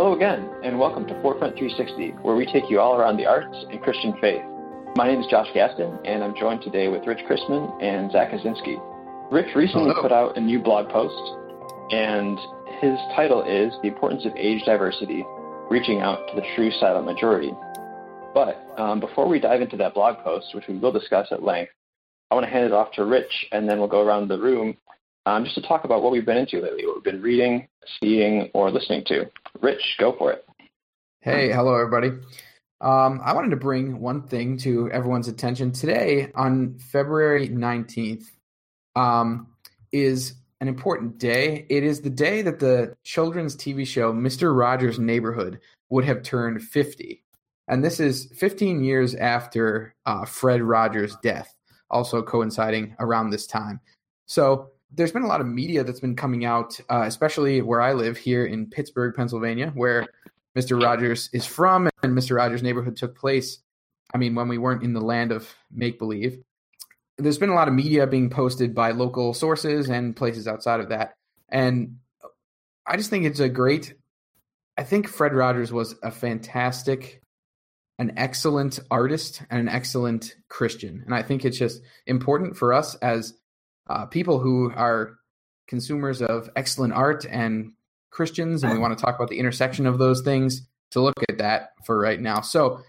Hello again, and welcome to Forefront 360, where we take you all around the arts and Christian faith. My name is Josh Gaston, and I'm joined today with Rich Chrisman and Zach Kaczynski. Rich recently Hello. put out a new blog post, and his title is The Importance of Age Diversity Reaching Out to the True Silent Majority. But um, before we dive into that blog post, which we will discuss at length, I want to hand it off to Rich, and then we'll go around the room um, just to talk about what we've been into lately, what we've been reading, seeing, or listening to. Rich, go for it. Hey, hello everybody. Um, I wanted to bring one thing to everyone's attention today on February 19th. Um, is an important day. It is the day that the children's TV show Mr. Rogers' Neighborhood would have turned 50. And this is 15 years after uh, Fred Rogers' death, also coinciding around this time. So there's been a lot of media that's been coming out, uh, especially where I live here in Pittsburgh, Pennsylvania, where Mr. Rogers is from and Mr. Rogers' neighborhood took place. I mean, when we weren't in the land of make believe. There's been a lot of media being posted by local sources and places outside of that. And I just think it's a great. I think Fred Rogers was a fantastic, an excellent artist and an excellent Christian. And I think it's just important for us as uh, people who are consumers of excellent art and Christians, and we want to talk about the intersection of those things to look at that for right now. So,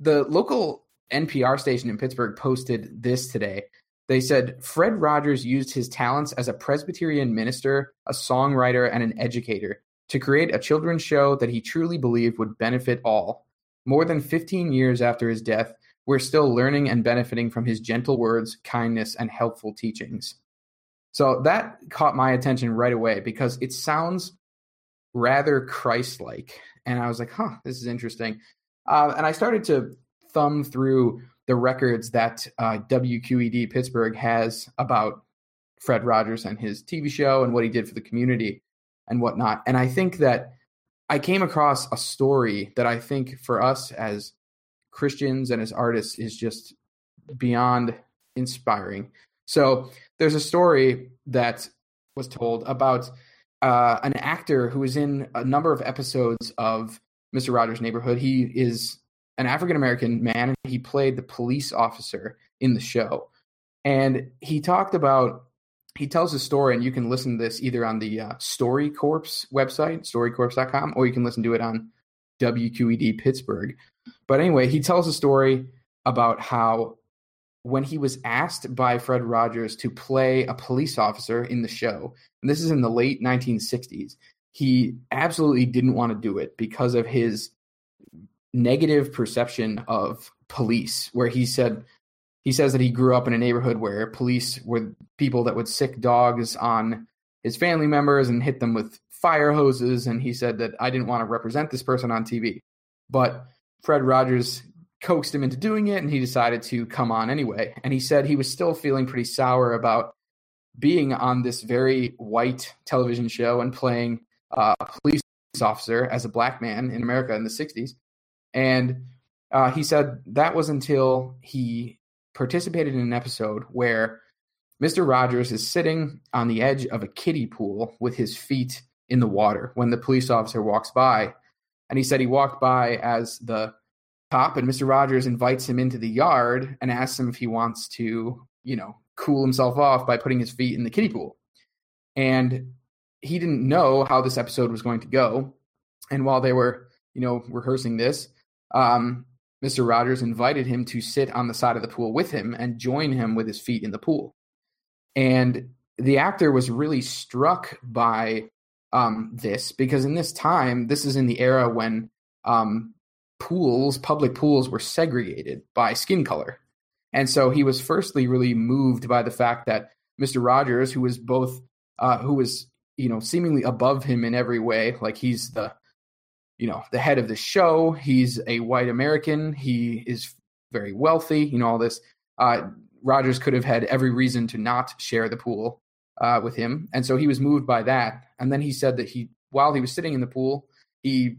the local NPR station in Pittsburgh posted this today. They said Fred Rogers used his talents as a Presbyterian minister, a songwriter, and an educator to create a children's show that he truly believed would benefit all. More than 15 years after his death, we're still learning and benefiting from his gentle words, kindness, and helpful teachings. So that caught my attention right away because it sounds rather Christ like. And I was like, huh, this is interesting. Uh, and I started to thumb through the records that uh, WQED Pittsburgh has about Fred Rogers and his TV show and what he did for the community and whatnot. And I think that I came across a story that I think for us as Christians and as artists is just beyond inspiring. So there's a story that was told about uh, an actor who was in a number of episodes of Mr. Rogers' Neighborhood. He is an African American man, and he played the police officer in the show. And he talked about, he tells a story, and you can listen to this either on the uh, Story Corps website, storycorps.com, or you can listen to it on WQED Pittsburgh. But anyway, he tells a story about how when he was asked by Fred Rogers to play a police officer in the show, and this is in the late 1960s, he absolutely didn't want to do it because of his negative perception of police, where he said, he says that he grew up in a neighborhood where police were people that would sick dogs on his family members and hit them with fire hoses. And he said that I didn't want to represent this person on TV. But Fred Rogers coaxed him into doing it and he decided to come on anyway. And he said he was still feeling pretty sour about being on this very white television show and playing uh, a police officer as a black man in America in the 60s. And uh, he said that was until he participated in an episode where Mr. Rogers is sitting on the edge of a kiddie pool with his feet in the water when the police officer walks by. And he said he walked by as the cop, and Mr. Rogers invites him into the yard and asks him if he wants to, you know, cool himself off by putting his feet in the kiddie pool. And he didn't know how this episode was going to go. And while they were, you know, rehearsing this, um, Mr. Rogers invited him to sit on the side of the pool with him and join him with his feet in the pool. And the actor was really struck by um, this because in this time, this is in the era when um, pools, public pools, were segregated by skin color. And so he was firstly really moved by the fact that Mr. Rogers, who was both, uh, who was, you know, seemingly above him in every way, like he's the, you know, the head of the show, he's a white American, he is very wealthy, you know, all this. Uh, Rogers could have had every reason to not share the pool uh, with him. And so he was moved by that. And then he said that he, while he was sitting in the pool, he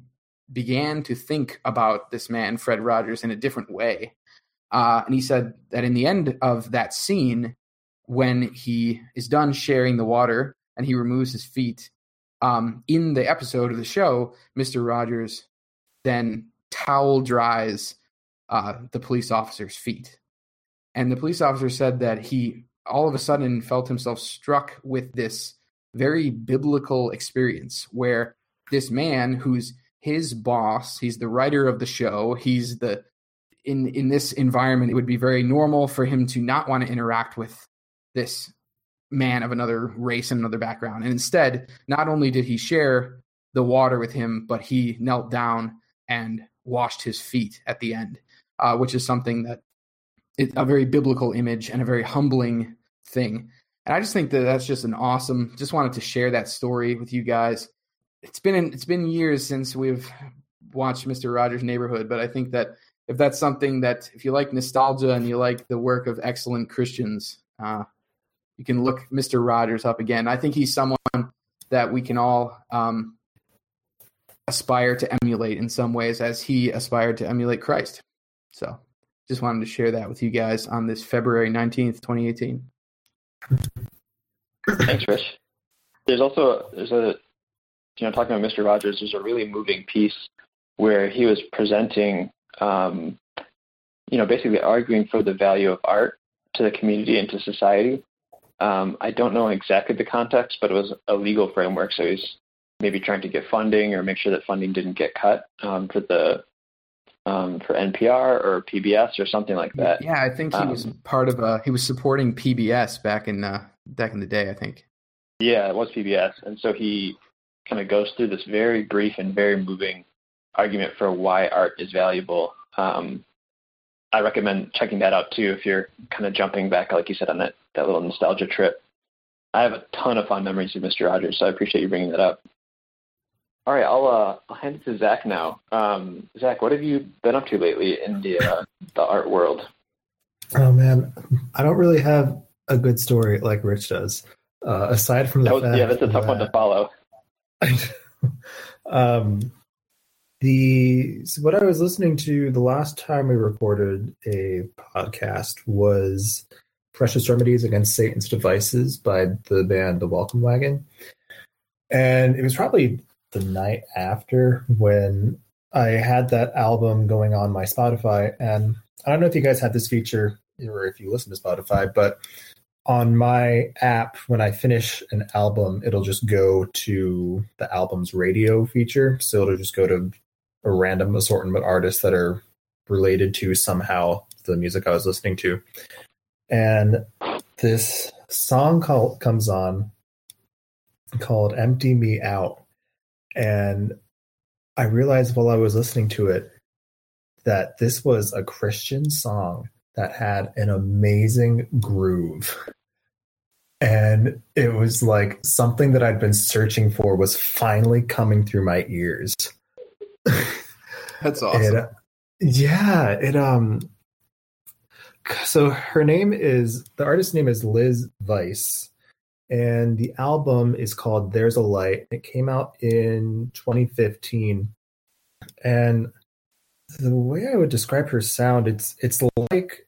began to think about this man, Fred Rogers, in a different way. Uh, and he said that in the end of that scene, when he is done sharing the water and he removes his feet, um, in the episode of the show, Mister Rogers then towel dries uh, the police officer's feet, and the police officer said that he all of a sudden felt himself struck with this very biblical experience where this man who's his boss he's the writer of the show he's the in in this environment it would be very normal for him to not want to interact with this man of another race and another background. And instead not only did he share the water with him but he knelt down and washed his feet at the end uh, which is something that a very biblical image and a very humbling thing and i just think that that's just an awesome just wanted to share that story with you guys it's been it's been years since we've watched Mr. Rogers' Neighborhood, but I think that if that's something that if you like nostalgia and you like the work of excellent Christians, uh, you can look Mr. Rogers up again. I think he's someone that we can all um, aspire to emulate in some ways, as he aspired to emulate Christ. So, just wanted to share that with you guys on this February nineteenth, twenty eighteen. Thanks, Rich. There's also there's a you know, talking about Mr. Rogers, there's a really moving piece where he was presenting, um, you know, basically arguing for the value of art to the community and to society. Um, I don't know exactly the context, but it was a legal framework. So he's maybe trying to get funding or make sure that funding didn't get cut um, for the um, for NPR or PBS or something like that. Yeah, I think he was um, part of a. He was supporting PBS back in uh, back in the day. I think. Yeah, it was PBS, and so he kind of goes through this very brief and very moving argument for why art is valuable. Um, I recommend checking that out too if you're kind of jumping back, like you said, on that, that little nostalgia trip. I have a ton of fond memories of Mr. Rogers, so I appreciate you bringing that up. All right, I'll uh, I'll hand it to Zach now. Um, Zach, what have you been up to lately in the uh, the art world? Oh man, I don't really have a good story like Rich does. Uh, aside from the that was, yeah, that's a tough that, one to follow. um, the so what I was listening to the last time we recorded a podcast was "Precious Remedies Against Satan's Devices" by the band The Welcome Wagon, and it was probably the night after when I had that album going on my Spotify, and I don't know if you guys have this feature or if you listen to Spotify, but on my app, when I finish an album, it'll just go to the album's radio feature. So it'll just go to a random assortment of artists that are related to somehow the music I was listening to. And this song call, comes on called Empty Me Out. And I realized while I was listening to it that this was a Christian song that had an amazing groove. And it was like something that I'd been searching for was finally coming through my ears. That's awesome. It, yeah, it um so her name is the artist's name is Liz Vice and the album is called There's a Light. It came out in 2015 and the way I would describe her sound, it's it's like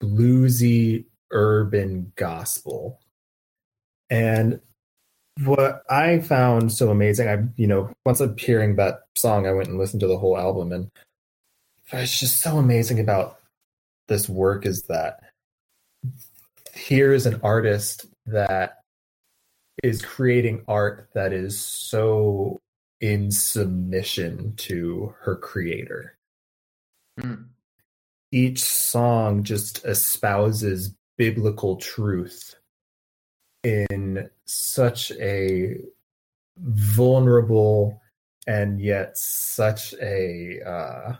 bluesy urban gospel. And what I found so amazing, I you know, once I'm hearing that song, I went and listened to the whole album, and it's just so amazing about this work is that here's an artist that is creating art that is so in submission to her creator. Mm. Each song just espouses biblical truth in such a vulnerable and yet such a uh,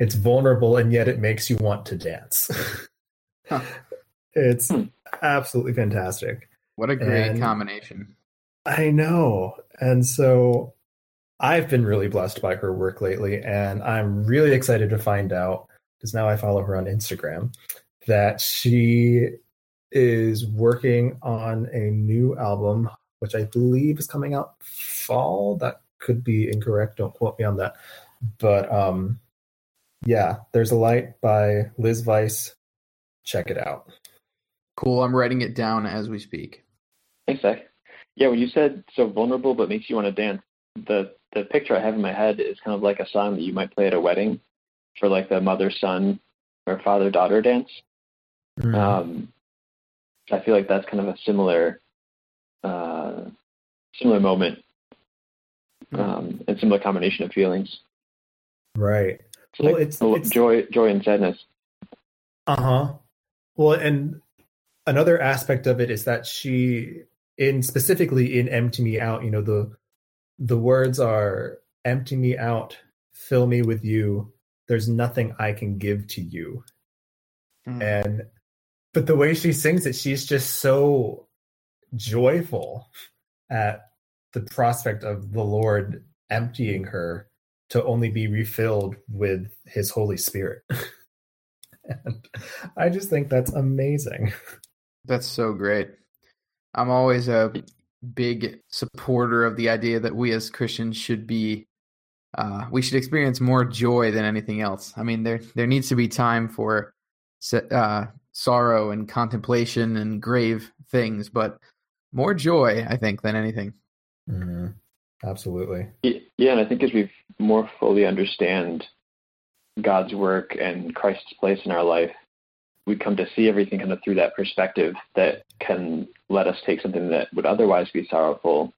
it's vulnerable and yet it makes you want to dance. huh. It's hmm. Absolutely fantastic. What a great and combination. I know. And so I've been really blessed by her work lately, and I'm really excited to find out because now I follow her on Instagram that she is working on a new album, which I believe is coming out fall. That could be incorrect. Don't quote me on that. But um, yeah, there's a light by Liz Vice. Check it out. Cool. I'm writing it down as we speak. Thanks, Zach. yeah, when you said so vulnerable but makes you want to dance, the the picture I have in my head is kind of like a song that you might play at a wedding for like the mother son or father daughter dance. Mm. Um, I feel like that's kind of a similar uh, similar moment um, and similar combination of feelings. right. It's Well, like it's- it's- joy, joy and sadness. Uh huh. Well, and another aspect of it is that she, in specifically in "Empty Me Out," you know the the words are "Empty me out, fill me with you. There's nothing I can give to you." Hmm. And but the way she sings it, she's just so joyful at the prospect of the Lord emptying her to only be refilled with His Holy Spirit. and I just think that's amazing. That's so great. I'm always a big supporter of the idea that we as Christians should be uh, we should experience more joy than anything else. I mean, there there needs to be time for uh, sorrow and contemplation and grave things, but more joy, I think, than anything. Absolutely. Yeah, and I think as we more fully understand God's work and Christ's place in our life, we come to see everything kind of through that perspective that can let us take something that would otherwise be sorrowful,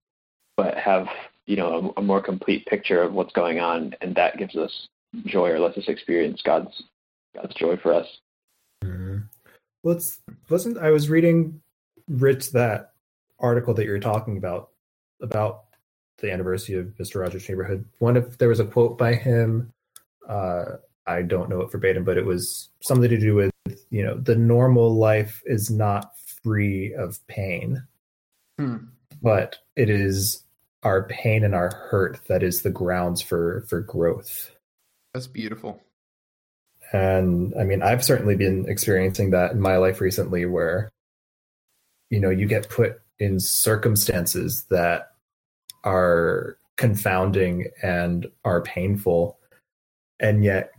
but have you know a, a more complete picture of what's going on, and that gives us joy or lets us experience God's God's joy for us. Well, it's wasn't I was reading Rich that article that you're talking about about the anniversary of Mr. Rogers' Neighborhood. One of there was a quote by him. Uh, I don't know it verbatim, but it was something to do with you know the normal life is not free of pain, Hmm. but it is our pain and our hurt that is the grounds for for growth. That's beautiful. And I mean, I've certainly been experiencing that in my life recently where, you know, you get put in circumstances that are confounding and are painful. And yet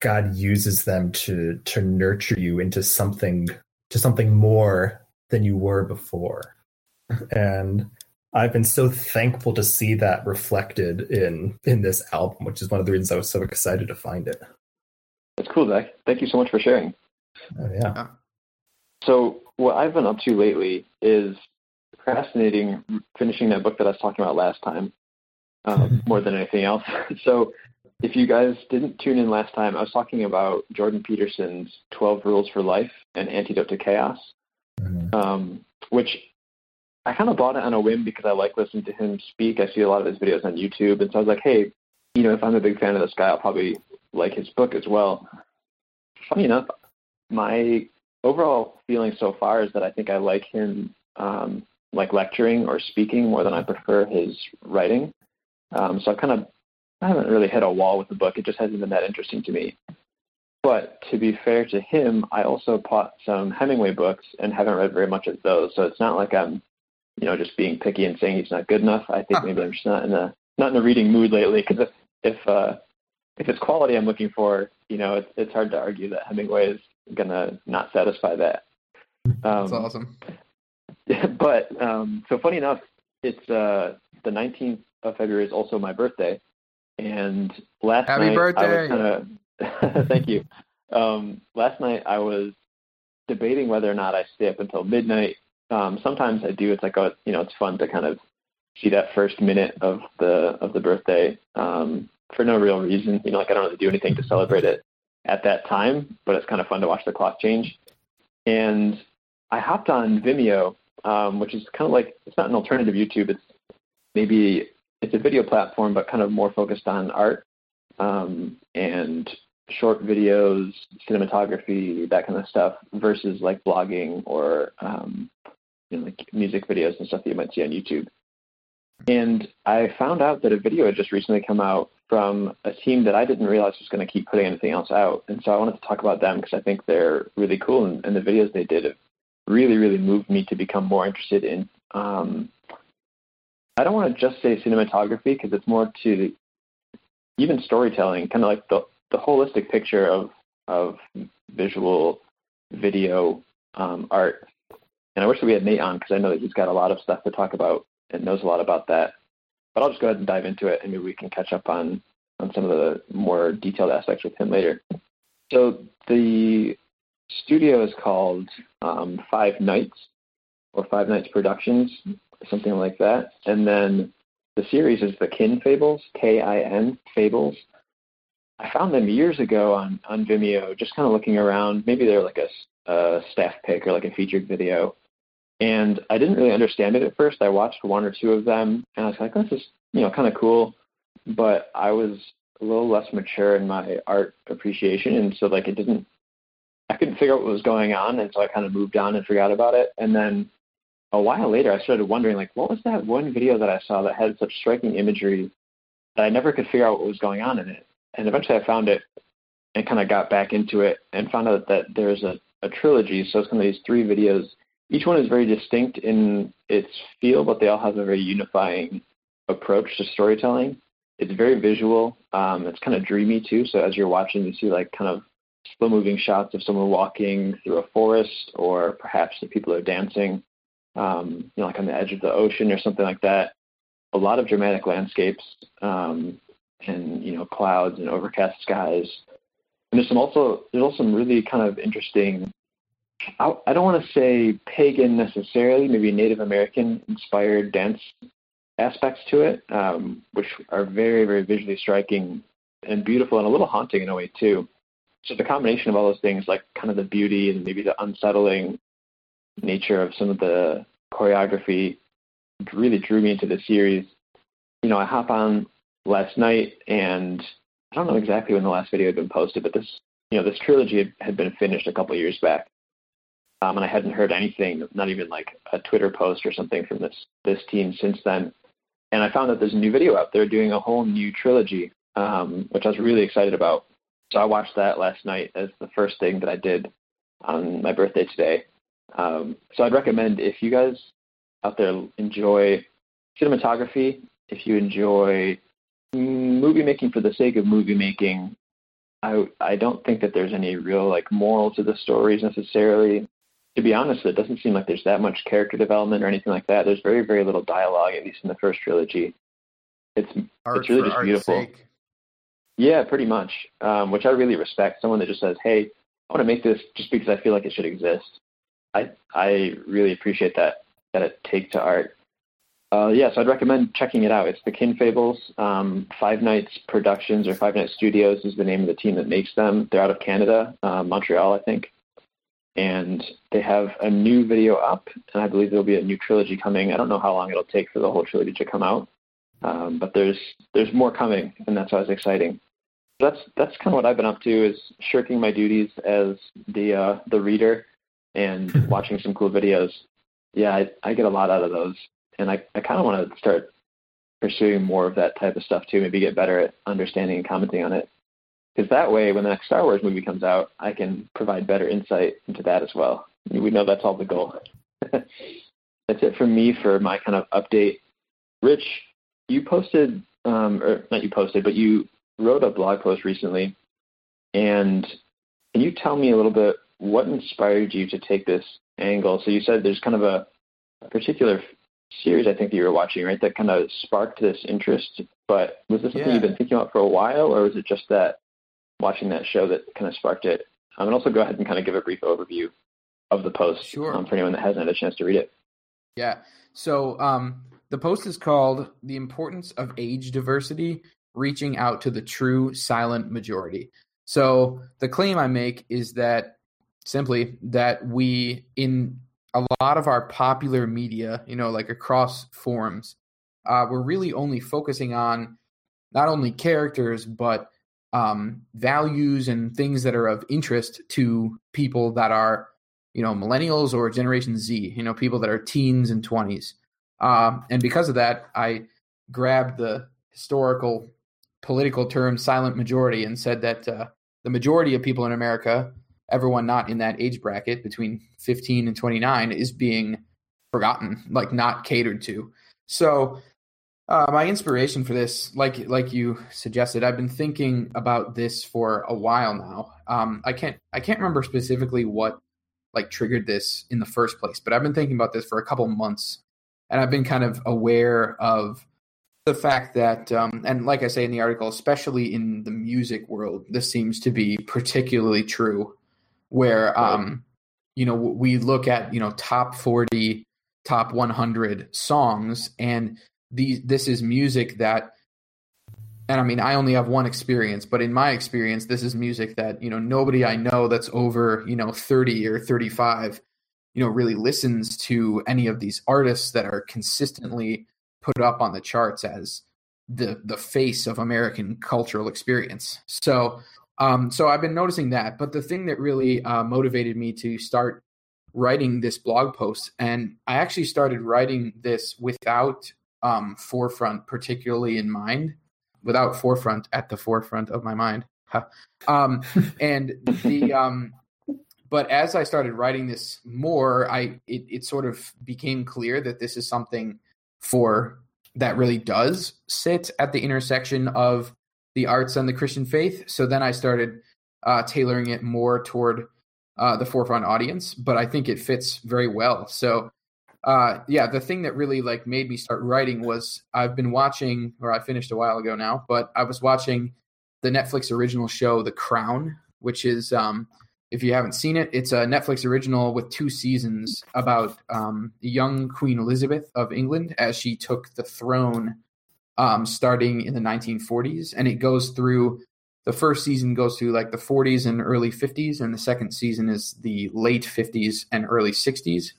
God uses them to to nurture you into something to something more than you were before. And I've been so thankful to see that reflected in in this album, which is one of the reasons I was so excited to find it. That's cool, Zach. Thank you so much for sharing. Oh, yeah. So what I've been up to lately is procrastinating finishing that book that I was talking about last time, um, more than anything else. so if you guys didn't tune in last time, I was talking about Jordan Peterson's 12 Rules for Life and Antidote to Chaos, Mhm. um, which I kind of bought it on a whim because I like listening to him speak. I see a lot of his videos on YouTube, and so I was like, hey, you know, if I'm a big fan of this guy, I'll probably like his book as well. Funny enough, my overall feeling so far is that I think I like him um, like lecturing or speaking more than I prefer his writing. Um, so I kind of I haven't really hit a wall with the book. It just hasn't been that interesting to me. But to be fair to him, I also bought some Hemingway books and haven't read very much of those. So it's not like I'm, you know, just being picky and saying he's not good enough. I think maybe I'm just not in a not in a reading mood lately. Because if if uh, if it's quality I'm looking for, you know, it's it's hard to argue that Hemingway is gonna not satisfy that. That's Um, awesome. but um, so funny enough, it's uh, the 19th of February is also my birthday, and last Happy night birthday! I was kind of thank you. Um, last night I was debating whether or not I stay up until midnight. Um, sometimes I do. It's like a, you know, it's fun to kind of see that first minute of the of the birthday um, for no real reason. You know, like I don't really do anything to celebrate it at that time, but it's kind of fun to watch the clock change. And I hopped on Vimeo, um, which is kind of like it's not an alternative YouTube. It's maybe it's a video platform, but kind of more focused on art um, and short videos, cinematography, that kind of stuff, versus like blogging or um, you know, like music videos and stuff that you might see on YouTube. And I found out that a video had just recently come out from a team that I didn't realize was going to keep putting anything else out. And so I wanted to talk about them because I think they're really cool, and, and the videos they did have really, really moved me to become more interested in. Um, I don't want to just say cinematography because it's more to the, even storytelling, kind of like the the holistic picture of of visual video um, art. And I wish that we had Nate on because I know that he's got a lot of stuff to talk about and knows a lot about that. But I'll just go ahead and dive into it, and maybe we can catch up on on some of the more detailed aspects with him later. So the studio is called um, Five Knights or Five Knights Productions, something like that. And then the series is the Kin Fables, K I N Fables. I found them years ago on, on Vimeo, just kind of looking around. Maybe they're like a, a staff pick or like a featured video. And I didn't really understand it at first. I watched one or two of them, and I was like, oh, this is you know kind of cool. But I was a little less mature in my art appreciation, and so like it didn't. I couldn't figure out what was going on, and so I kind of moved on and forgot about it. And then a while later, I started wondering, like, what was that one video that I saw that had such striking imagery that I never could figure out what was going on in it? And eventually, I found it and kind of got back into it and found out that there's a, a trilogy. So it's kind of these three videos. Each one is very distinct in its feel, but they all have a very unifying approach to storytelling. It's very visual. Um, it's kind of dreamy too. So as you're watching, you see like kind of slow moving shots of someone walking through a forest, or perhaps the people are dancing um, you know, like on the edge of the ocean or something like that. A lot of dramatic landscapes um, and you know clouds and overcast skies. And there's some also there's also some really kind of interesting. I, I don't want to say pagan necessarily, maybe Native American inspired dance aspects to it, um, which are very very visually striking and beautiful and a little haunting in a way too. So the combination of all those things, like kind of the beauty and maybe the unsettling nature of some of the choreography really drew me into the series. You know, I hop on last night and I don't know exactly when the last video had been posted, but this you know, this trilogy had, been finished a couple years back. Um, and I hadn't heard anything, not even like a Twitter post or something from this this team since then. And I found that there's a new video out there doing a whole new trilogy, um, which I was really excited about. So I watched that last night as the first thing that I did on my birthday today. Um, so I'd recommend if you guys out there enjoy cinematography, if you enjoy movie making for the sake of movie making, I I don't think that there's any real like moral to the stories necessarily. To be honest, it doesn't seem like there's that much character development or anything like that. There's very very little dialogue, at least in the first trilogy. It's Art it's really just beautiful. Sake. Yeah, pretty much. Um, which I really respect. Someone that just says, "Hey, I want to make this just because I feel like it should exist." I I really appreciate that that it take to art. Uh, yes, I'd recommend checking it out. It's the Kin Fables. Um, Five Knights Productions or Five Knights Studios is the name of the team that makes them. They're out of Canada, uh, Montreal, I think. And they have a new video up, and I believe there'll be a new trilogy coming. I don't know how long it'll take for the whole trilogy to come out, um, but there's there's more coming, and that's always exciting. That's that's kind of what I've been up to is shirking my duties as the uh, the reader and watching some cool videos. Yeah, I, I get a lot out of those, and I, I kind of want to start pursuing more of that type of stuff too. Maybe get better at understanding and commenting on it, because that way, when the next Star Wars movie comes out, I can provide better insight into that as well. We know that's all the goal. that's it from me for my kind of update. Rich, you posted, um, or not you posted, but you wrote a blog post recently, and can you tell me a little bit what inspired you to take this angle? So you said there's kind of a, a particular series I think that you were watching, right? That kind of sparked this interest. But was this something Yeah. you've been thinking about for a while, or was it just that watching that show that kind of sparked it? Um, and also go ahead and kind of give a brief overview of the post Sure. um, for anyone that hasn't had a chance to read it. Yeah. So um, the post is called "The Importance of Age Diversity: Reaching Out to the True Silent Majority." So the claim I make is that simply that we in a lot of our popular media, you know, like across forums, uh, we're really only focusing on not only characters but um, values and things that are of interest to people that are you know millennials or generation z you know people that are teens and 20s um, and because of that i grabbed the historical political term silent majority and said that uh, the majority of people in america everyone not in that age bracket between 15 and 29 is being forgotten like not catered to so uh, my inspiration for this, like like you suggested, I've been thinking about this for a while now. Um, I can't I can't remember specifically what like triggered this in the first place, but I've been thinking about this for a couple months, and I've been kind of aware of the fact that, um, and like I say in the article, especially in the music world, this seems to be particularly true, where um, you know we look at you know top forty, top one hundred songs, and these this is music that and I mean, I only have one experience, but in my experience, this is music that, you know, nobody I know that's over, you know, 30 or 35, you know, really listens to any of these artists that are consistently put up on the charts as the the face of American cultural experience. So, um, so I've been noticing that. But the thing that really uh, motivated me to start writing this blog post, and I actually started writing this without um, forefront particularly in mind without forefront at the forefront of my mind. um, and the um, but as I started writing this more, I it, it sort of became clear that this is something for that really does sit at the intersection of the arts and the Christian faith. So then I started uh, tailoring it more toward uh, the forefront audience, but I think it fits very well. So uh yeah the thing that really like made me start writing was i've been watching or i finished a while ago now but i was watching the netflix original show the crown which is um if you haven't seen it it's a netflix original with two seasons about um young queen elizabeth of england as she took the throne um starting in the 1940s and it goes through the first season goes through like the 40s and early 50s and the second season is the late 50s and early 60s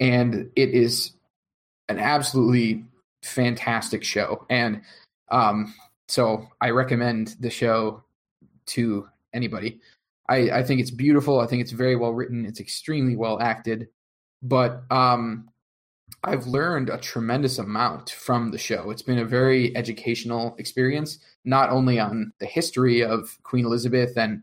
and it is an absolutely fantastic show. And um, so I recommend the show to anybody. I, I think it's beautiful. I think it's very well written. It's extremely well acted. But um, I've learned a tremendous amount from the show. It's been a very educational experience, not only on the history of Queen Elizabeth and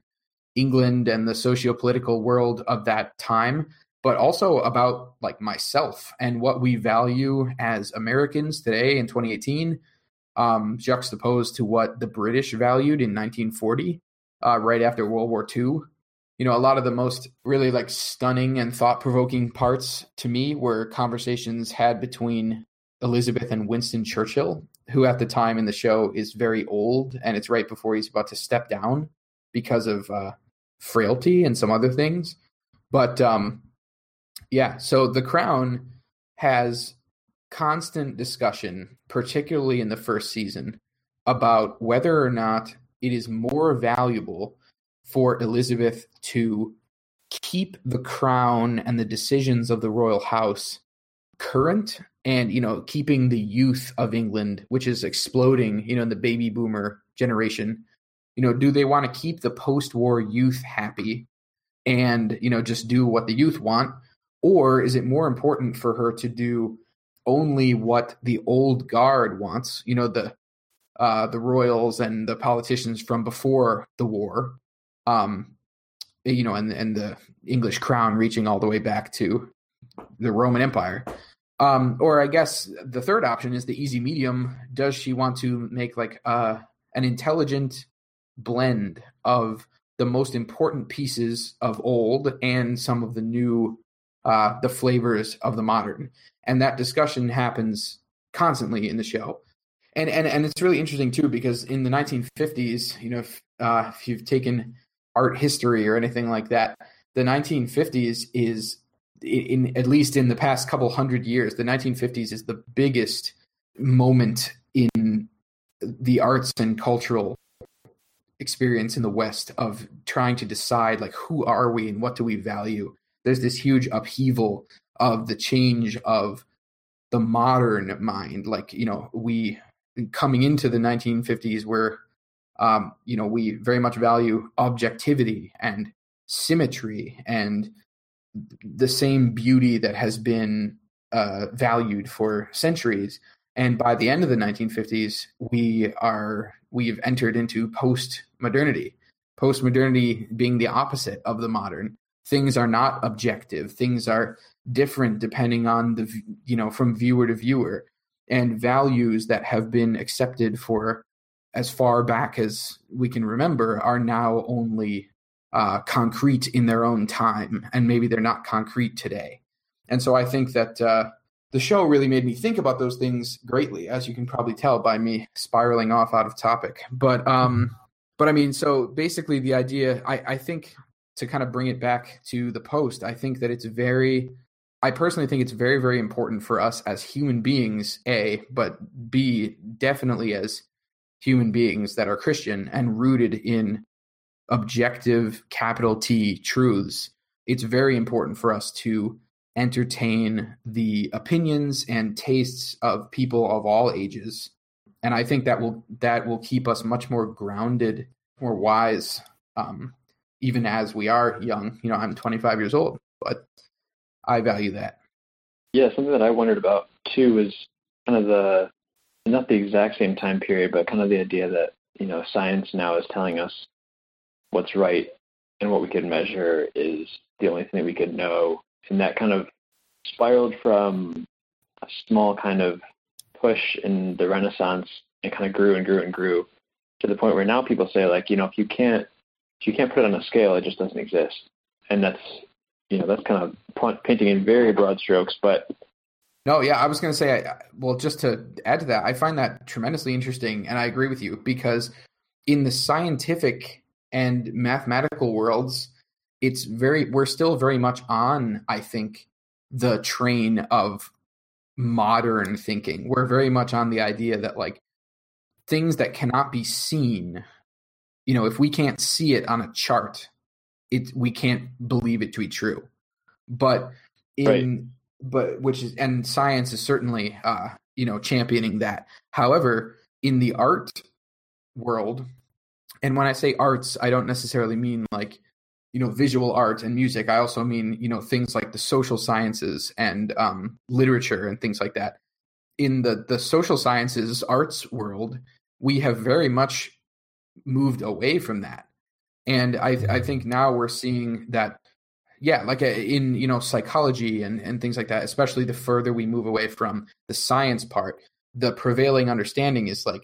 England and the socio-political world of that time, but also about like myself and what we value as Americans today in 2018, um, juxtaposed to what the British valued in 1940, uh, right after World War II. You know, a lot of the most really like stunning and thought provoking parts to me were conversations had between Elizabeth and Winston Churchill, who at the time in the show is very old and it's right before he's about to step down because of uh, frailty and some other things. But um, yeah. So The Crown has constant discussion, particularly in the first season, about whether or not it is more valuable for Elizabeth to keep the crown and the decisions of the royal house current and you know keeping the youth of England which is exploding you know in the baby boomer generation you know do they want to keep the post-war youth happy and you know just do what the youth want or is it more important for her to do only what the old guard wants? You know, the uh, the royals and the politicians from before the war, um, you know, and and the English crown reaching all the way back to the Roman Empire. Um, or I guess the third option is the easy medium. Does she want to make like uh, an intelligent blend of the most important pieces of old and some of the new uh, the flavors of the modern, and that discussion happens constantly in the show. And and and it's really interesting too because in the 1950s, you know, if, uh, if you've taken art history or anything like that, the 1950s is in at least in the past couple hundred years, the 1950s is the biggest moment in the arts and cultural experience in the West of trying to decide like who are we and what do we value? There's this huge upheaval of the change of the modern mind. Like you know we coming into the 1950s where um, you know we very much value objectivity and symmetry and the same beauty that has been uh, valued for centuries. And by the end of the 1950s we are we've entered into post modernity post modernity being the opposite of the modern. Things are not objective. Things are different depending on the you know from viewer to viewer. And values that have been accepted for as far back as we can remember are now only uh, concrete in their own time and maybe they're not concrete today and so i think that uh, the show really made me think about those things greatly, as you can probably tell by me spiraling off out of topic. But um, but I mean, so basically, the idea I, I think to kind of bring it back to the post, I think that it's very I personally think it's very, very important for us as human beings, A, but B, definitely as human beings that are Christian and rooted in objective capital T truths. It's very important for us to entertain the opinions and tastes of people of all ages. And I think that will that will keep us much more grounded, more wise, um, even as we are young. You know, I'm 25 years old, but I value that. Yeah, something that I wondered about too is kind of the not the exact same time period, but kind of the idea that you know science now is telling us what's right and what we can measure is the only thing that we could know, and that kind of spiraled from a small kind of push in the Renaissance and kind of grew and grew and grew to the point where now people say like you know if you can't if you can't put it on a scale, it just doesn't exist, and that's you know that's kind of painting in very broad strokes, but no, yeah, I was going to say, well, just to add to that, I find that tremendously interesting, and I agree with you because in the scientific and mathematical worlds, it's very we're still very much on, I think, the train of modern thinking. We're very much on the idea that like things that cannot be seen, you know, if we can't see it on a chart, it we can't believe it to be true. But in right. But which is and science is certainly uh, you know championing that. However, in the art world, and when I say arts, I don't necessarily mean like you know visual art and music. I also mean you know things like the social sciences and um, literature and things like that. In the the social sciences arts world, we have very much moved away from that and I I think now we're seeing that yeah like a, uh, in you know psychology and and things like that especially the further we move away from the science part the prevailing understanding is like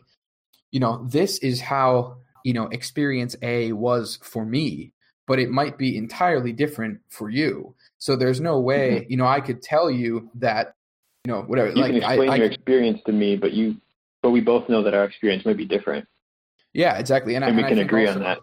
you know this is how you know experience A was for me but it might be entirely different for you. So there's no way mm-hmm. you know I could tell you that you know whatever you like can explain I, your I, experience to me but you but we both know that our experience might be different. Yeah exactly and, and, and we can agree also, on that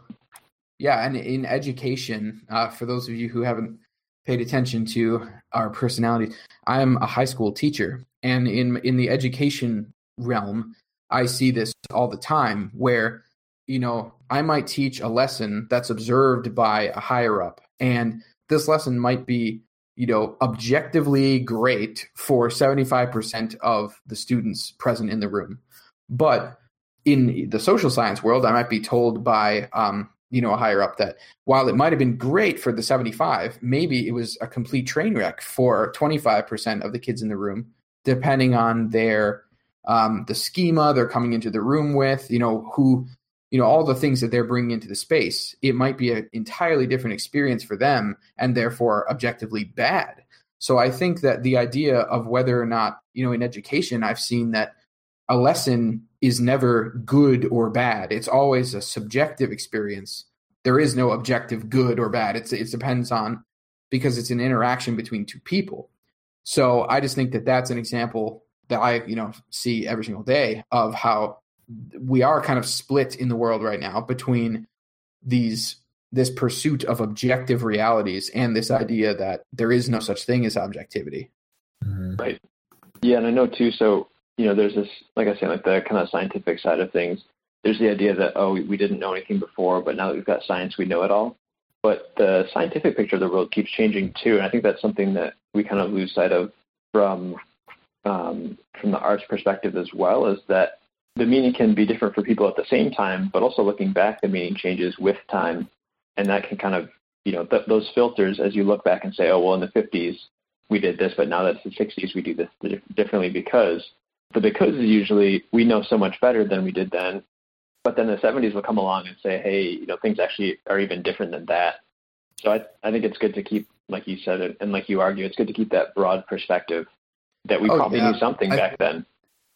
yeah, and in education, uh, for those of you who haven't paid attention to our personality, I'm a high school teacher, and in in the education realm, I see this all the time where you know I might teach a lesson that's observed by a higher up, and this lesson might be you know objectively great for 75% of the students present in the room. But in the social science world i might be told by um, you know, a higher up that while it might have been great for the 75, maybe it was a complete train wreck for 25% of the kids in the room, depending on their um, the schema they're coming into the room with, you know, who, you know, all the things that they're bringing into the space. It might be an entirely different experience for them and therefore objectively bad. So I think that the idea of whether or not, you know, in education, I've seen that a lesson is never good or bad. It's always a subjective experience. There is no objective good or bad. It's it depends on because it's an interaction between two people. So I just think that that's an example that I you know see every single day of how we are kind of split in the world right now between these this pursuit of objective realities and this idea that there is no such thing as objectivity. Mm-hmm. Right. Yeah, and I know too. So you know, there's this, like I said, like the kind of scientific side of things. There's the idea that, oh, we didn't know anything before, but now that we've got science, we know it all. But the scientific picture of the world keeps changing too, and I think that's something that we kind of lose sight of from um, from the arts perspective as well. Is that the meaning can be different for people at the same time, but also looking back, the meaning changes with time, and that can kind of you know th- those filters as you look back and say, oh, well, in the 50s we did this, but now that it's the 60s, we do this differently because the because is usually we know so much better than we did then. But then the 70s will come along and say, hey, you know, things actually are even different than that. So I, I think it's good to keep, like you said, and like you argue, it's good to keep that broad perspective that we oh, probably yeah. knew something I, back then.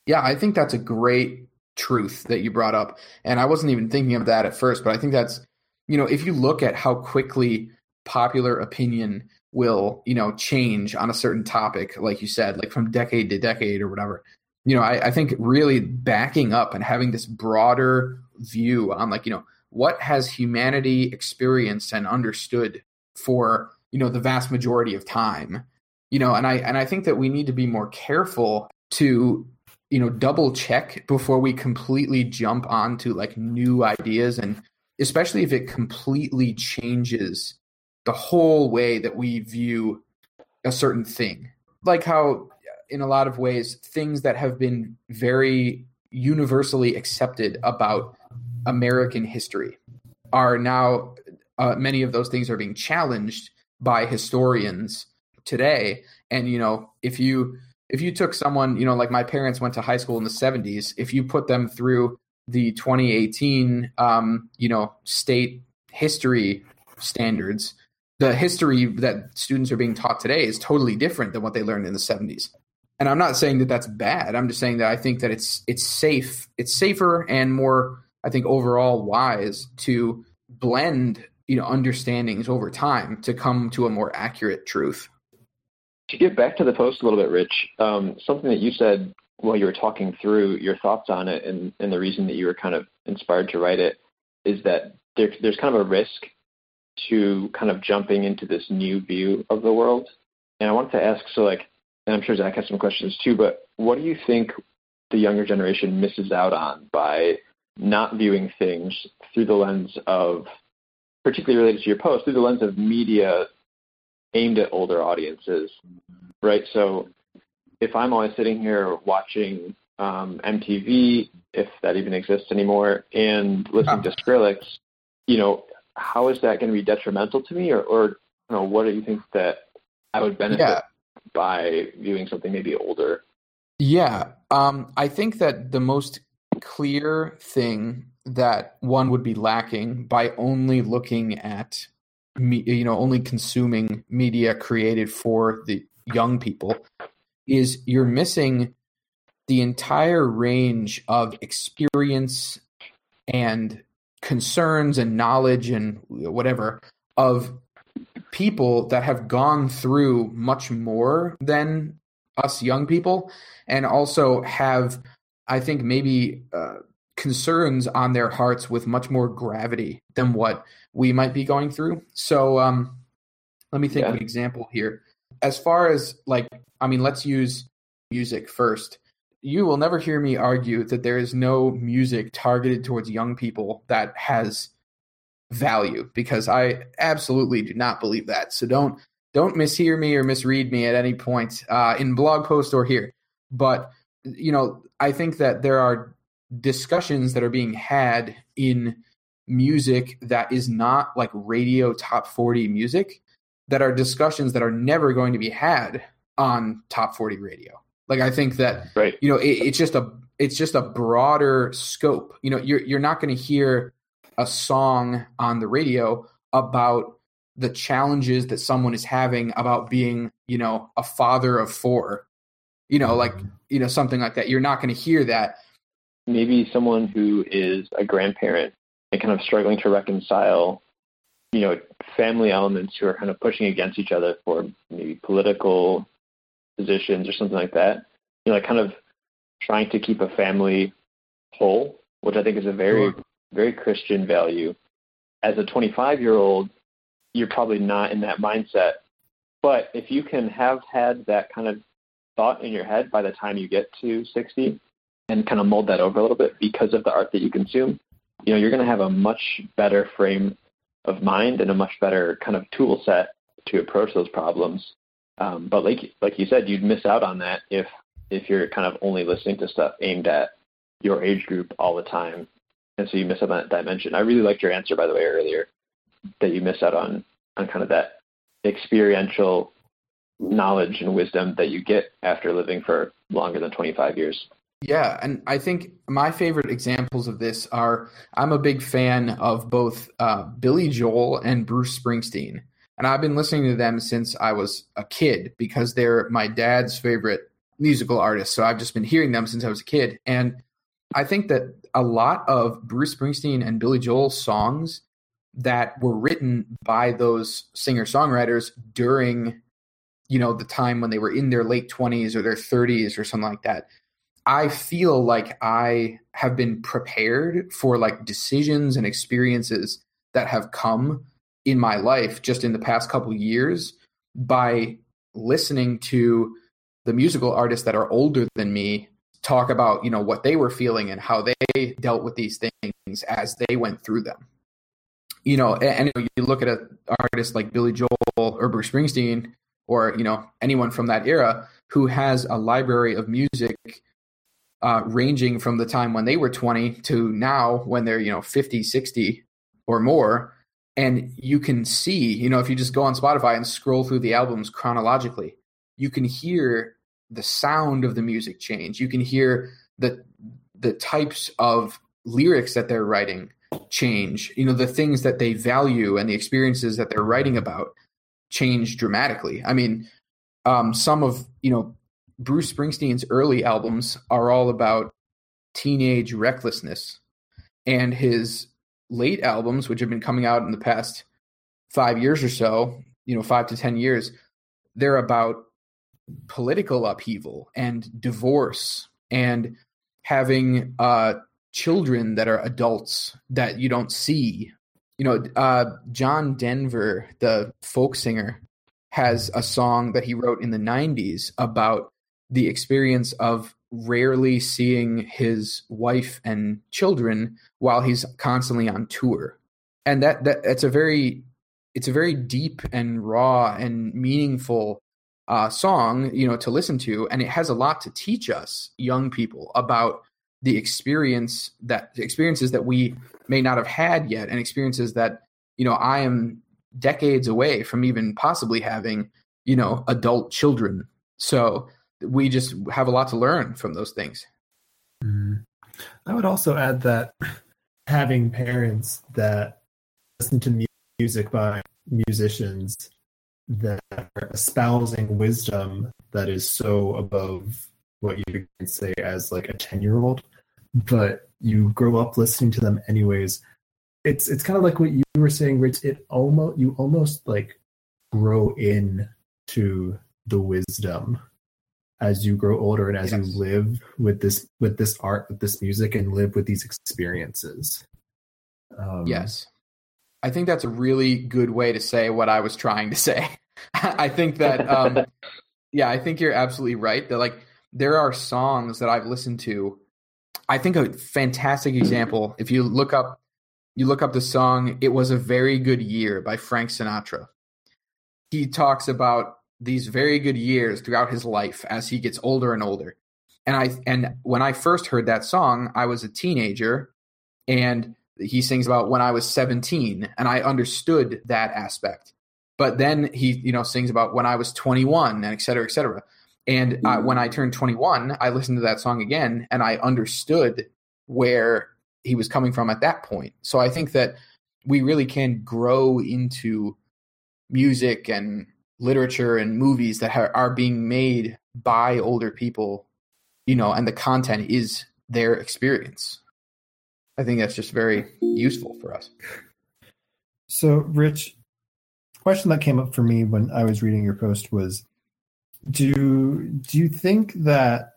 Yeah, I think that's a great truth that you brought up. And I wasn't even thinking of that at first, but I think that's, you know, if you look at how quickly popular opinion will you know change on a certain topic like you said like from decade to decade or whatever you know I, I think really backing up and having this broader view on like you know what has humanity experienced and understood for you know the vast majority of time you know and i and i think that we need to be more careful to you know double check before we completely jump onto like new ideas and especially if it completely changes the whole way that we view a certain thing. Like how in a lot of ways things that have been very universally accepted about american history are now uh, many of those things are being challenged by historians today. And you know if you if you took someone you know like my parents went to high school in the 70s if you put them through the 2018 um, you know state history standards the history that students are being taught today is totally different than what they learned in the 70s and i'm not saying that that's bad. I'm just saying that i think that it's it's safe it's safer and more i think overall wise to blend you know understandings over time to come to a more accurate truth. To get back to the post a little bit rich um, something that you said while you were talking through your thoughts on it and, and the reason that you were kind of inspired to write it is that there, there's kind of a risk to kind of jumping into this new view of the world. And i wanted to ask so like and i'm sure zach has some questions too but what do you think the younger generation misses out on by not viewing things through the lens of particularly related to your post, through the lens of media aimed at older audiences, right? So if I'm always sitting here watching um, MTV, if that even exists anymore, and listening to Skrillex, you know, how is that going to be detrimental to me, or, or you know, what do you think that I would benefit yeah. By viewing something maybe older? Yeah, um, I think that the most clear thing that one would be lacking by only looking at me, you know, only consuming media created for the young people is you're missing the entire range of experience and concerns and knowledge and whatever of people that have gone through much more than us young people and also have i think maybe uh, concerns on their hearts with much more gravity than what we might be going through. So um, let me think yeah. of an example here. As far as like, I mean, let's use music first. You will never hear me argue that there is no music targeted towards young people that has value because I absolutely do not believe that. So don't don't mishear me or misread me at any point uh, in blog post or here. But you know, I think that there are discussions that are being had in music that is not like radio top 40 music that are discussions that are never going to be had on top 40 radio like i think that right. you know it, it's just a it's just a broader scope you know you're you're not going to hear a song on the radio about the challenges that someone is having about being you know a father of four you know like mm-hmm. you know something like that you're not going to hear that maybe someone who is a grandparent and kind of struggling to reconcile, you know, family elements who are kind of pushing against each other for maybe political positions or something like that. You know, like kind of trying to keep a family whole, which I think is a very, sure. Very Christian value. As a 25 year old, you're probably not in that mindset. But if you can have had that kind of thought in your head by the time you get to 60, and kind of mold that over a little bit because of the art that you consume, you know, you're going to have a much better frame of mind and a much better kind of tool set to approach those problems. Um, but like like you said, you'd miss out on that if if you're kind of only listening to stuff aimed at your age group all the time, and so you miss out on that dimension. I really liked your answer, by the way, earlier, that you miss out on on kind of that experiential knowledge and wisdom that you get after living for longer than 25 years. Yeah, and I think my favorite examples of this are I'm a big fan of both uh, Billy Joel and Bruce Springsteen. And I've been listening to them since I was a kid because they're my dad's favorite musical artists. So I've just been hearing them since I was a kid. And I think that a lot of Bruce Springsteen and Billy Joel songs that were written by those singer songwriters during you know the time when they were in their late 20s or their 30s or something like that. I feel like i have been prepared for like decisions and experiences that have come in my life just in the past couple years by listening to the musical artists that are older than me talk about you know what they were feeling and how they dealt with these things as they went through them. You know and, you look at an artist like billy joel or bruce springsteen or you know anyone from that era who has a library of music uh, ranging from the time when they were 20 to now when they're you know 50 60 or more. And you can see you know if you just go on spotify and scroll through the albums chronologically you can hear the sound of the music change. You can hear the the types of lyrics that they're writing change. You know, the things that they value and the experiences that they're writing about change dramatically. I mean, um, some of you know Bruce Springsteen's early albums are all about teenage recklessness, and his late albums, which have been coming out in the past five years or so, you know, five to ten years, they're about political upheaval and divorce and having uh, children that are adults that you don't see. You know, uh, John Denver, the folk singer, has a song that he wrote in the 90s about the experience of rarely seeing his wife and children while he's constantly on tour. And that, that it's a very it's a very deep and raw and meaningful uh, song, you know, to listen to, and it has a lot to teach us young people about the experience that experiences that we may not have had yet, and experiences that you know I am decades away from even possibly having you know adult children. So we just have a lot to learn from those things. Mm. I would also add that having parents that listen to music by musicians that are espousing wisdom that is so above what you can say as like a 10 year old but you grow up listening to them anyways. It's it's kind of like what you were saying rich it almost you almost like grow in to the wisdom as you grow older and as yes. you live with this with this art with this music and live with these experiences. Um, yes I think that's a really good way to say what I was trying to say. I think that, um, yeah, I think you're absolutely right. That like there are songs that I've listened to. I think a fantastic example. If you look up, you look up the song "It Was a Very Good Year" by Frank Sinatra. He talks about these very good years throughout his life as he gets older and older. And I and when I first heard that song, I was a teenager, and he sings about when I was 17 and I understood that aspect. But then he, you know, sings about when I was 21 and et cetera, et cetera. And uh, when I turned 21, I listened to that song again and I understood where he was coming from at that point. So I think that we really can grow into music and literature and movies that are being made by older people, you know, and the content is their experience. I think that's just very useful for us. So, Rich, question that came up for me when I was reading your post was do do you think that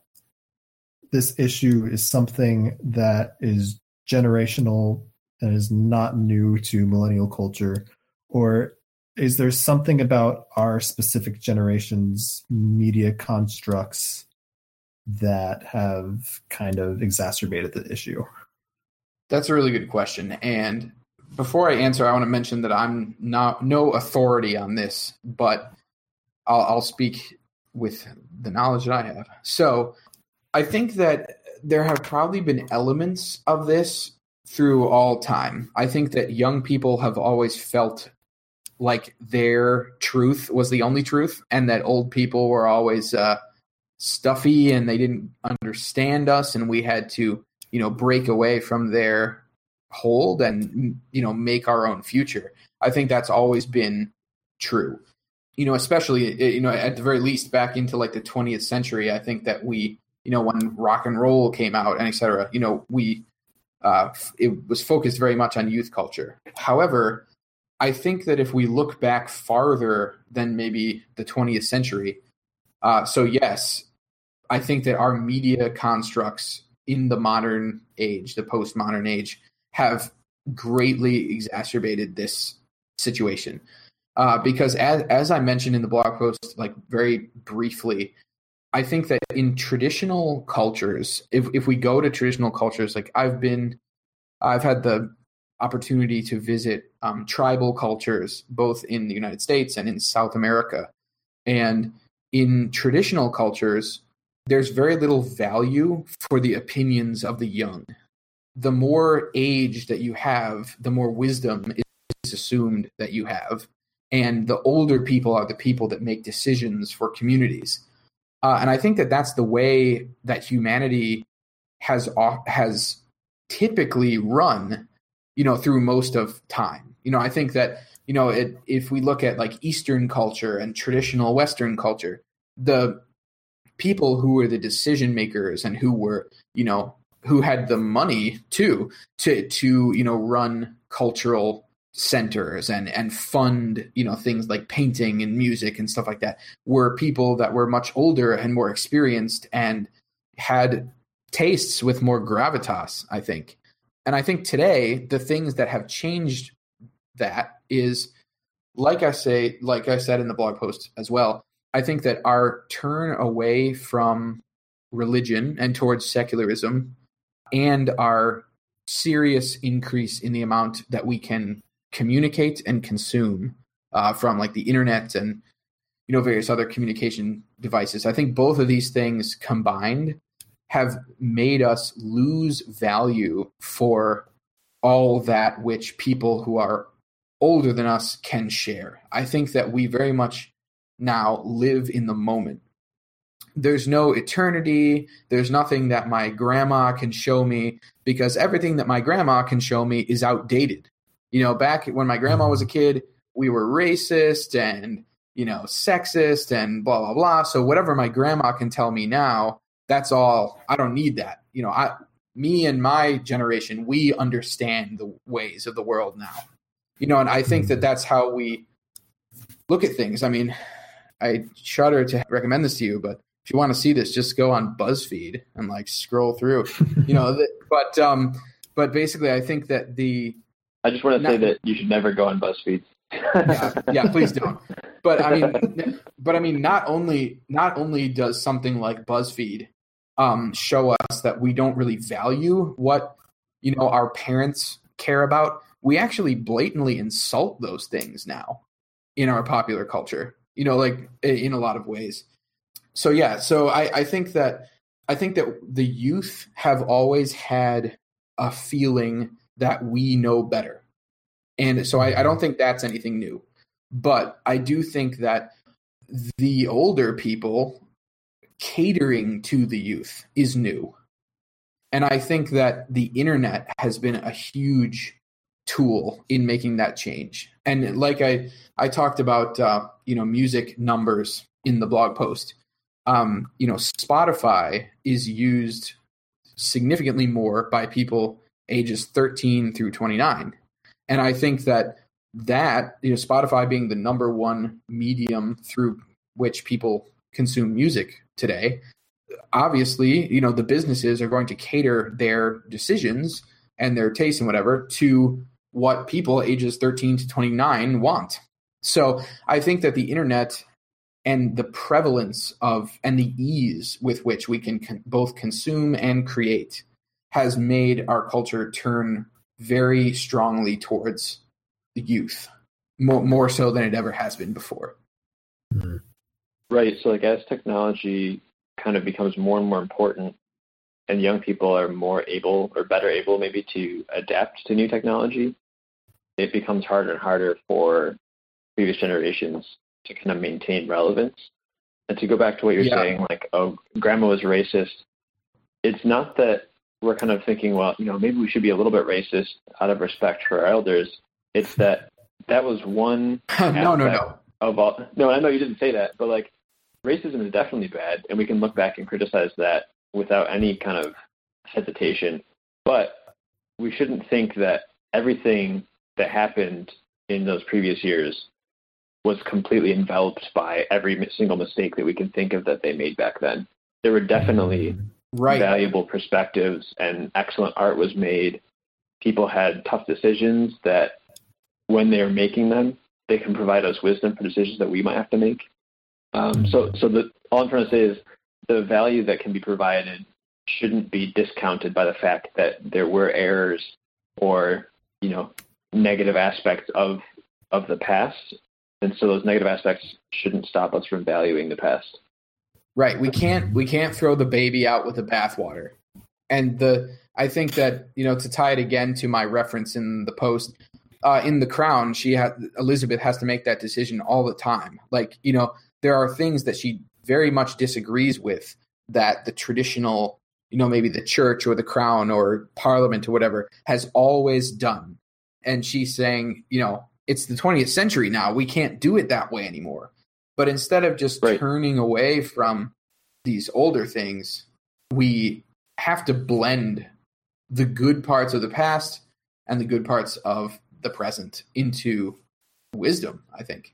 this issue is something that is generational and is not new to millennial culture or is there something about our specific generation's media constructs that have kind of exacerbated the issue that's a really good question. And before I answer, I want to mention that I'm not no authority on this, but I'll, I'll speak with the knowledge that I have. So I think that there have probably been elements of this through all time. I think that young people have always felt like their truth was the only truth, and that old people were always uh, stuffy and they didn't understand us, and we had to you know break away from their hold and you know make our own future i think that's always been true you know especially you know at the very least back into like the 20th century i think that we you know when rock and roll came out and etc you know we uh, it was focused very much on youth culture. However, I think that if we look back farther than maybe the 20th century, uh, so yes, I think that our media constructs in the modern age, the postmodern age, have greatly exacerbated this situation. Uh, because as as I mentioned in the blog post, like very briefly, I think that in traditional cultures, if if we go to traditional cultures, like I've been, I've had the opportunity to visit um, tribal cultures both in the United States and in South America, and in traditional cultures, there's very little value for the opinions of the young. The more age that you have, the more wisdom is assumed that you have. And the older people are the people that make decisions for communities. Uh, and I think that that's the way that humanity has has typically run, you know, through most of time. You know, I think that you know, it, if we look at like Eastern culture and traditional Western culture, the people who were the decision makers and who were you know who had the money too to to you know run cultural centers and and fund you know things like painting and music and stuff like that were people that were much older and more experienced and had tastes with more gravitas i think. And i think today the things that have changed that is like i say like i said in the blog post as well I think that our turn away from religion and towards secularism and our serious increase in the amount that we can communicate and consume uh, from like the internet and you know various other communication devices i think both of these things combined have made us lose value for all that which people who are older than us can share. I think that we very much now live in the moment. There's no eternity. There's nothing that my grandma can show me because everything that my grandma can show me is outdated. You know, back when my grandma was a kid, we were racist and, you know, sexist and blah, blah, blah. So whatever my grandma can tell me now, that's all. I don't need that. You know, I, me and my generation, we understand the ways of the world now. You know, and I think that hmm. that's how we look at things. I mean, I shudder to recommend this to you, but if you want to see this, just go on BuzzFeed and like scroll through. you know, but um, but basically, I think that the. I just want to not, say that you should never go on BuzzFeed. yeah, yeah, please don't. But I mean, but I mean, not only not only does something like BuzzFeed um, show us that we don't really value what you know our parents care about, we actually blatantly insult those things now in our popular culture you know, like in a lot of ways. So yeah, so I, I think that I think that the youth have always had a feeling that we know better. And so I, I don't think that's anything new. But I do think that the older people catering to the youth is new. And I think that the internet has been a huge tool in making that change. And like I I talked about uh, you know music numbers in the blog post. Um, you know, Spotify is used significantly more by people ages 13 through 29. And I think that that, you know, Spotify being the number one medium through which people consume music today, obviously, you know, the businesses are going to cater their decisions and their taste and whatever to what people ages 13 to 29 want. So I think that the internet and the prevalence of and the ease with which we can con- both consume and create has made our culture turn very strongly towards the youth more, more so than it ever has been before mm-hmm. right so like as technology kind of becomes more and more important and young people are more able or better able maybe to adapt to new technology it becomes harder and harder for previous generations to kind of maintain relevance. And to go back to what you're yeah. saying, like, oh, grandma was racist. It's not that we're kind of thinking, well, you know, maybe we should be a little bit racist out of respect for our elders. It's that that was one. no, no, no. Of all, no, I know you didn't say that, but like, racism is definitely bad, and we can look back and criticize that without any kind of hesitation. But we shouldn't think that everything that happened in those previous years was completely enveloped by every single mistake that we can think of that they made back then. There were definitely right. valuable perspectives and excellent art was made. People had tough decisions that when they're making them, they can provide us wisdom for decisions that we might have to make. Um, so, so the, all I'm trying to say is the value that can be provided shouldn't be discounted by the fact that there were errors or you know negative aspects of of the past, and so those negative aspects shouldn't stop us from valuing the past. Right. We can't we can't throw the baby out with the bathwater. And the I think that you know to tie it again to my reference in the post uh, in the Crown, she had Elizabeth has to make that decision all the time. Like you know there are things that she very much disagrees with that the traditional you know maybe the church or the crown or parliament or whatever has always done and she's saying you know it's the 20th century now we can't do it that way anymore but instead of just Right. turning away from these older things we have to blend the good parts of the past and the good parts of the present into wisdom i think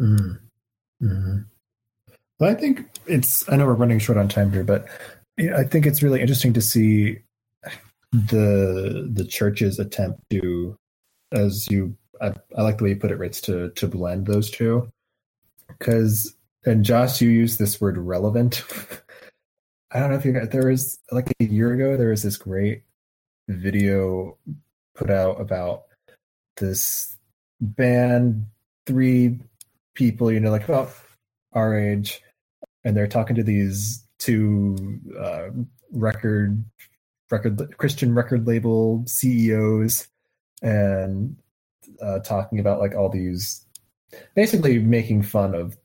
Mm. Mhm. Well, I think it's. I know we're running short on time here, but I think it's really interesting to see the the church's attempt to, as you, I, I like the way you put it, Rich, to to blend those two, because and Josh, you used this word relevant. I don't know if you got there was like a year ago there was this great video put out about this band three people, you know, like about our age, and they're talking to these two uh, record record Christian record label CEOs, and uh, talking about like all these, basically making fun of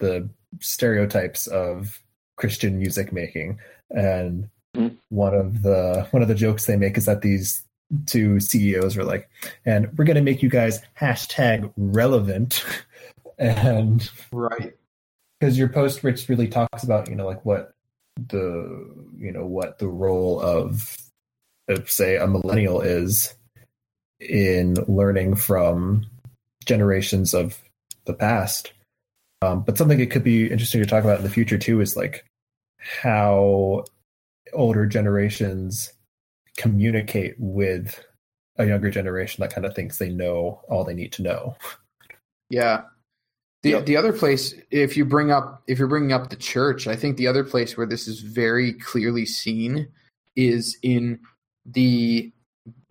the stereotypes of Christian music making, and Mhm. one of the one of the jokes they make is that these two CEOs are like, and we're gonna make you guys hashtag relevant, and right. because your post rich really talks about you know like what the you know what the role of of say a millennial is in learning from generations of the past um, but something it could be interesting to talk about in the future too is like how older generations communicate with a younger generation that kind of thinks they know all they need to know Yeah. The Yep. the other place, if you bring up if you're bringing up the church, I think the other place where this is very clearly seen is in the.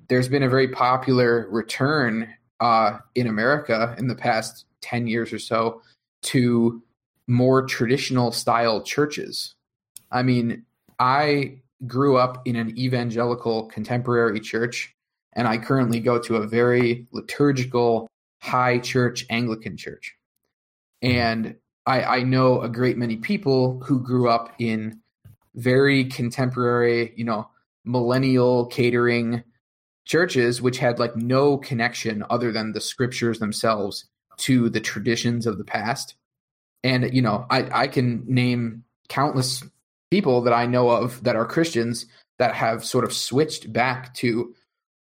There's been a very popular return uh, in America in the past ten years or so to more traditional style churches. I mean, I grew up in an evangelical contemporary church, and I currently go to a very liturgical high church Anglican church. And I, I know a great many people who grew up in very contemporary, you know, millennial catering churches, which had like no connection other than the scriptures themselves to the traditions of the past. And, you know, I, I can name countless people that I know of that are Christians that have sort of switched back to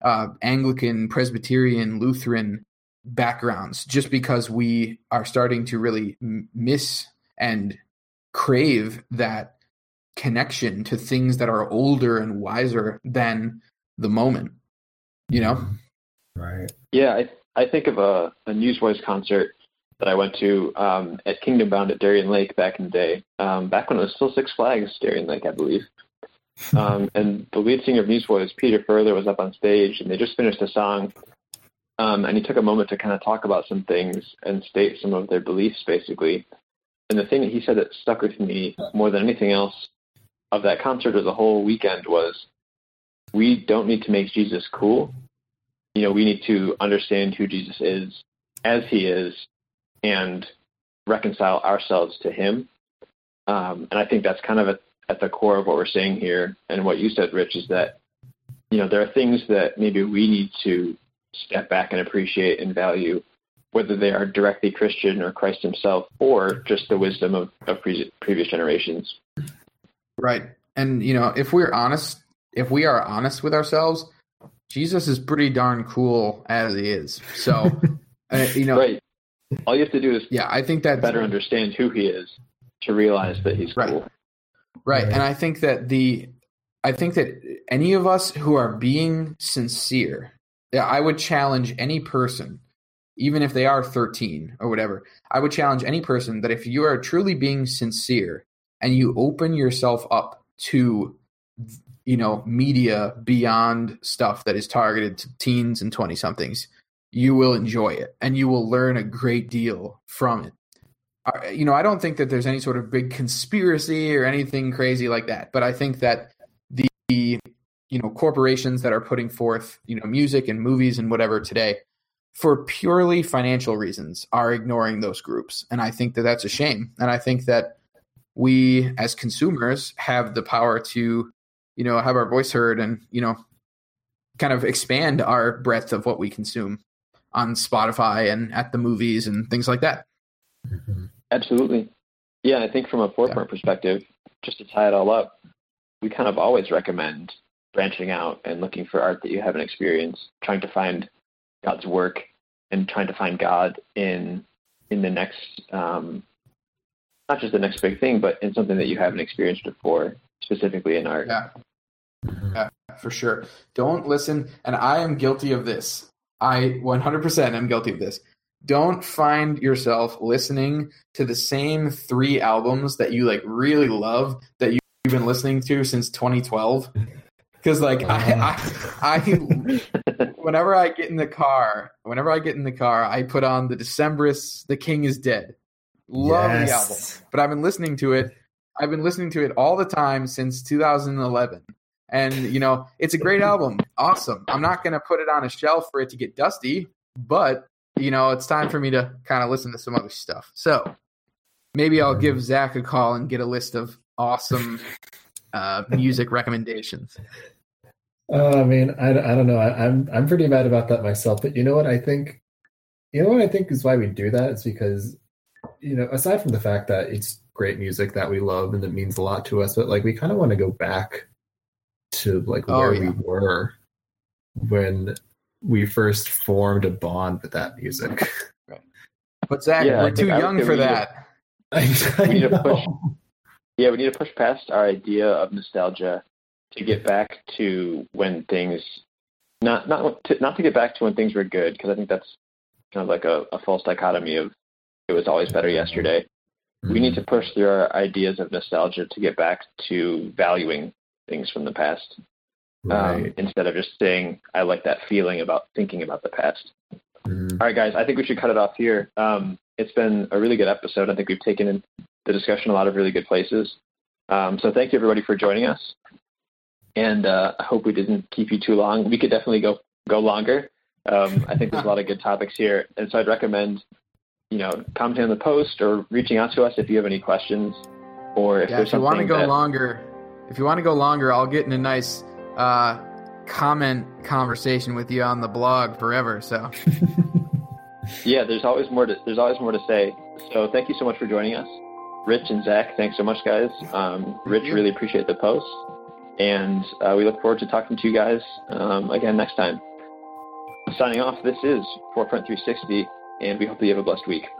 uh, Anglican, Presbyterian, Lutheran backgrounds just because we are starting to really miss and crave that connection to things that are older and wiser than the moment you know right Yeah, I I think of a, a Newsboys concert that I went to um, at Kingdom Bound at Darien Lake back in the day, um, back when it was still Six Flags Darien Lake, I believe. Um, and the lead singer of Newsboys, Peter Furler, was up on stage, and they just finished a song, um, and he took a moment to kind of talk about some things and state some of their beliefs, basically. And the thing that he said that stuck with me more than anything else of that concert or the whole weekend was, we don't need to make Jesus cool you know, we need to understand who Jesus is as he is and reconcile ourselves to him. Um, and I think that's kind of at, at the core of what we're saying here. And what you said, Rich, is that, you know, there are things that maybe we need to step back and appreciate and value, whether they are directly Christian or Christ himself or just the wisdom of, of pre- previous generations. right and you know if we're honest if we are honest with ourselves Jesus is pretty darn cool as he is. So, uh, you know, right. All you have to do is yeah, I think that better understand who he is to realize that he's Right. cool. Right. Right. And I think that the I think that any of us who are being sincere, I would challenge any person, even if they are 13 or whatever, I would challenge any person that if you are truly being sincere and you open yourself up to you know, media beyond stuff that is targeted to teens and 20 somethings, you will enjoy it and you will learn a great deal from it you know, I don't think that there's any sort of big conspiracy or anything crazy like that. But I think that the you know corporations that are putting forth you know music and movies and whatever today for purely financial reasons are ignoring those groups, and I think that that's a shame. And I think that we as consumers have the power to you know have our voice heard and you know kind of expand our breadth of what we consume on Spotify and at the movies and things like that. Mhm. Absolutely. Yeah, I think from a forefront perspective, just to tie it all up, we kind of always recommend branching out and looking for art that you haven't experienced, trying to find God's work and trying to find God in in the next um, not just the next big thing, but in something that you haven't experienced before, specifically in art. Yeah. Yeah, for sure. Don't listen, and I am guilty of this. I 100% am guilty of this. Don't find yourself listening to the same three albums that you like really love that you've been listening to since 2012. Because like I, I, I, whenever I get in the car, whenever I get in the car, I put on the Decemberists, "The King Is Dead." Love the album but I've been listening to it. I've been listening to it all the time since 2011. And, you know, it's a great album. Awesome. I'm not going to put it on a shelf for it to get dusty, but, you know, it's time for me to kind of listen to some other stuff. So maybe I'll give Zach a call and get a list of awesome uh, music recommendations. Uh, I mean, I, I don't know. I, I'm I'm pretty mad about that myself. But you know what? I think, you know what I think is why we do that is because, you know, aside from the fact that it's great music that we love and that means a lot to us, but like we kind of want to go back to like Oh, where yeah. we were when we first formed a bond with that music. But Zach, Yeah, we're too I would young for we to- that. I, I We need to push- Yeah, we need to push past our idea of nostalgia to get back to when things not not to, not to get back to when things were good because I think that's kind of like a, a false dichotomy of it was always better yesterday. We need to push through our ideas of nostalgia to get back to valuing things from the past um, instead of just saying I like that feeling about thinking about the past. Mhm. All right, guys, I think we should cut it off here. Um, it's been a really good episode. I think we've taken in the discussion a lot of really good places. Um, so thank you, everybody, for joining us. And uh, I hope we didn't keep you too long. We could definitely go go longer. Um, I think there's a lot of good topics here, and so I'd recommend, you know, commenting on the post or reaching out to us if you have any questions, or if Yeah, there's if you want to go that, longer, if you want to go longer, I'll get in a nice uh, comment conversation with you on the blog forever. So yeah, there's always more to there's always more to say. So thank you so much for joining us, Rich and Zach. Thanks so much, guys. Um, Rich, really appreciate the post, and uh, we look forward to talking to you guys um, again next time. Signing off. This is Forefront 360, and we hope that you have a blessed week.